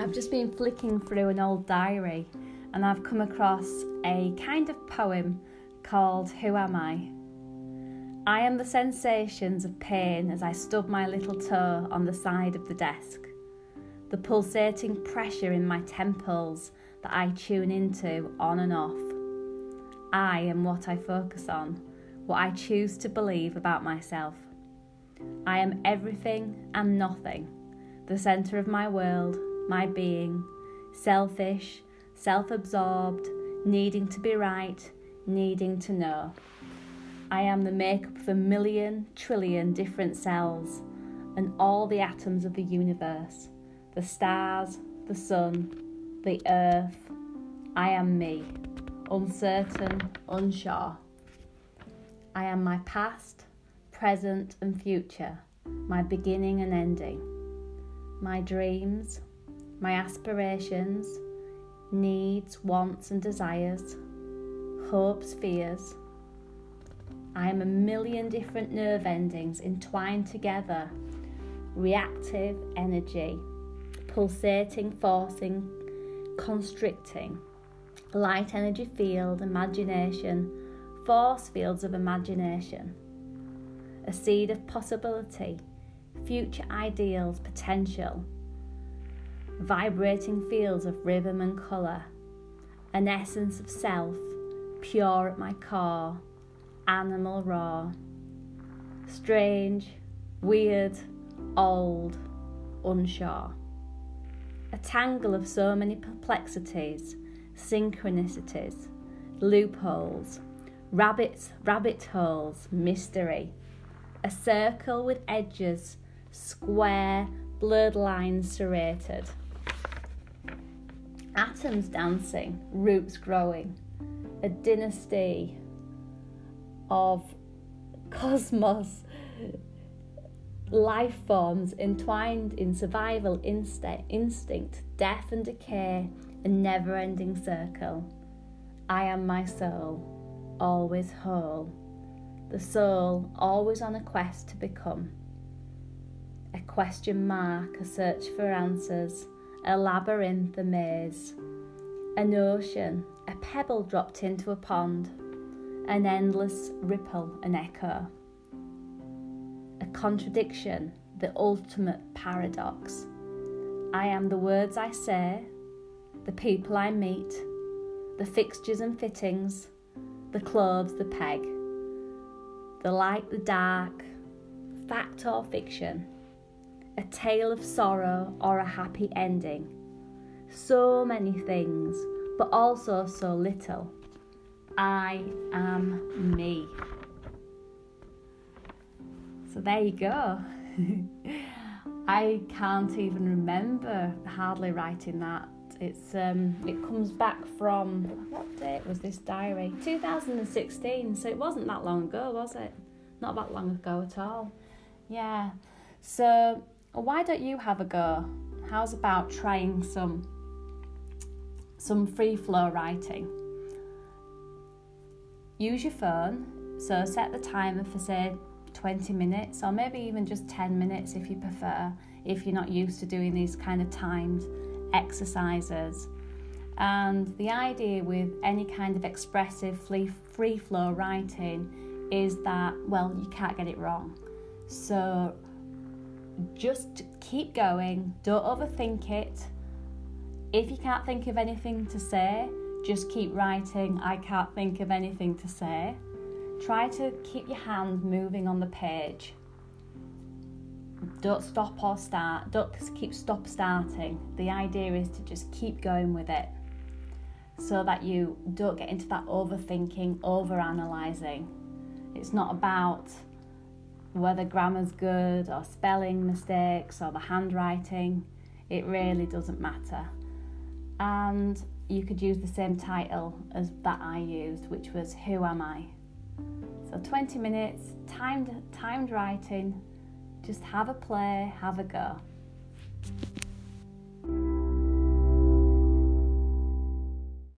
I've just been flicking through an old diary and I've come across a kind of poem called Who Am I? I am the sensations of pain as I stub my little toe on the side of the desk, the pulsating pressure in my temples that I tune into on and off. I am what I focus on, what I choose to believe about myself. I am everything and nothing, the centre of my world, my being, selfish, self absorbed, needing to be right, needing to know. I am the makeup of a million trillion different cells and all the atoms of the universe the stars, the sun, the earth. I am me, uncertain, unsure. I am my past, present, and future, my beginning and ending, my dreams, my aspirations, needs, wants, and desires, hopes, fears. I am a million different nerve endings entwined together, reactive energy, pulsating, forcing, constricting, light energy field, imagination, force fields of imagination, a seed of possibility, future ideals, potential vibrating fields of rhythm and colour, an essence of self, pure at my core, animal raw, strange, weird, old, unsure. A tangle of so many perplexities, synchronicities, loopholes, rabbits, rabbit holes, mystery. A circle with edges, square, blurred lines serrated atoms dancing, roots growing, a dynasty of cosmos life forms entwined in survival instinct, instinct, death and decay, a never ending circle. I am my soul, always whole. The soul always on a quest to become. A question mark, a search for answers a labyrinth, a maze, an ocean, a pebble dropped into a pond, an endless ripple, an echo, a contradiction, the ultimate paradox. I am the words I say, the people I meet, the fixtures and fittings, the clothes, the peg, the light, the dark, fact or fiction a tale of sorrow or a happy ending. So many things, but also so little. I am me. So there you go. I can't even remember hardly writing that. It's um, it comes back from what date was this diary? 2016. So it wasn't that long ago, was it? Not that long ago at all. Yeah. So why don't you have a go? How's about trying some some free flow writing? Use your phone, so set the timer for say 20 minutes or maybe even just 10 minutes if you prefer, if you're not used to doing these kind of timed exercises. And the idea with any kind of expressive free, free flow writing is that, well, you can't get it wrong. So just keep going, don't overthink it. If you can't think of anything to say, just keep writing, I can't think of anything to say. Try to keep your hand moving on the page. Don't stop or start, don't keep stop starting. The idea is to just keep going with it so that you don't get into that overthinking, over analysing. It's not about whether grammar's good or spelling mistakes or the handwriting, it really doesn't matter. And you could use the same title as that I used, which was Who Am I? So 20 minutes, timed timed writing, just have a play, have a go.